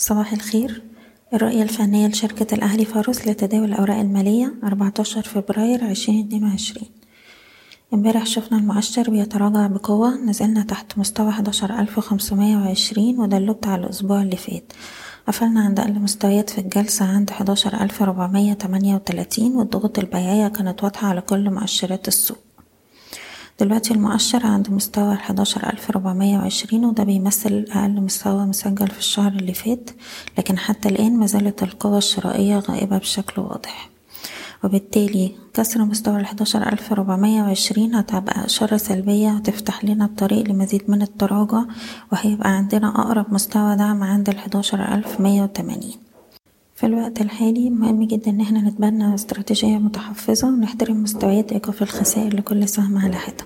صباح الخير. الرؤية الفنية لشركة الأهلي فارس لتداول الأوراق المالية أربعتاشر فبراير عشرين اتنين وعشرين. امبارح شفنا المؤشر بيتراجع بقوة نزلنا تحت مستوى حداشر ألف وخمسمية وعشرين وده اللي بتاع الأسبوع اللي فات. قفلنا عند أقل مستويات في الجلسة عند حداشر ألف ربعمية تمانية وتلاتين والضغوط البيعية كانت واضحة على كل مؤشرات السوق. دلوقتي المؤشر عند مستوى الحداشر ألف ربعمية وعشرين وده بيمثل أقل مستوى مسجل في الشهر اللي فات لكن حتى الآن مازالت القوة الشرائية غائبة بشكل واضح. وبالتالي كسر مستوى الحداشر ألف ربعمية وعشرين هتبقى إشارة سلبية وتفتح لنا الطريق لمزيد من التراجع وهيبقى عندنا أقرب مستوى دعم عند الحداشر ألف مية وتمانين. في الوقت الحالي مهم جدا إن إحنا نتبنى استراتيجية متحفظة ونحترم مستويات إيقاف الخسائر لكل سهم على حدة.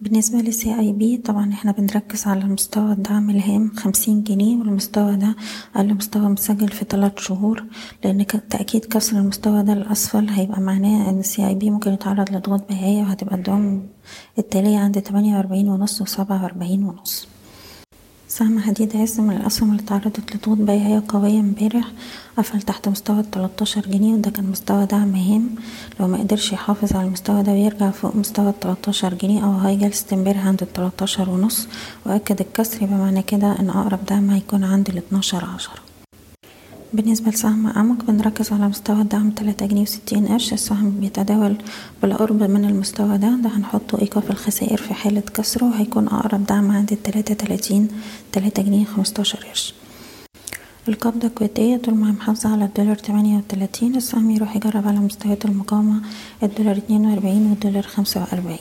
بالنسبة للسي اي بي طبعا إحنا بنركز على مستوى الدعم الهام خمسين جنيه والمستوى ده أقل مستوى مسجل في تلات شهور لأن تأكيد كسر المستوى ده للأسفل هيبقى معناه إن السي اي بي ممكن يتعرض لضغوط بيعية وهتبقى الدعم التالية عند تمانية وأربعين ونص وسبعة وأربعين ونص. سهم حديد عز من الأسهم اللي تعرضت لضغوط بيعية قوية امبارح. قفل تحت مستوى التلاتاشر جنيه وده كان مستوى دعم هام. لو مقدرش يحافظ على المستوى ده ويرجع فوق مستوى التلاتاشر جنيه أو هاي جلسة امبارح عند التلاتاشر ونص. وأكد الكسر يبقى معنى كده إن أقرب دعم هيكون عند الاتناشر عشرة. بالنسبة لسهم أمك بنركز على مستوى الدعم تلاتة جنيه وستين قرش. السهم بيتداول بالقرب من المستوى ده. ده هنحطه إيقاف الخسائر في حالة كسره وهيكون أقرب دعم عند التلاتة تلاتين تلاتة جنيه خمستاشر قرش. القبضة الكويتية طول ما هي محافظة على الدولار تمانية وتلاتين. السهم يروح يجرب على مستويات المقاومة الدولار اتنين وأربعين والدولار خمسة وأربعين.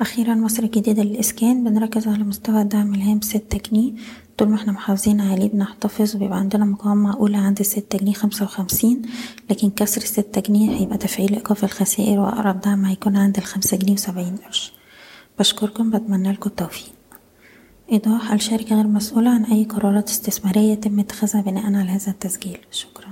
أخيرا مصر الجديدة للإسكان بنركز على مستوى الدعم الهام ستة جنيه. طول ما إحنا محافظين عليه بنحتفظ وبيبقى عندنا مقاومة أولى عند ستة جنيه خمسة وخمسين لكن كسر ستة جنيه هيبقى تفعيل إيقاف الخسائر وأقرب دعم هيكون عند الخمسة جنيه وسبعين قرش. بشكركم بتمنى لكم التوفيق. إيضاح الشركة غير مسؤولة عن أي قرارات استثمارية يتم اتخاذها بناء على هذا التسجيل. شكرا.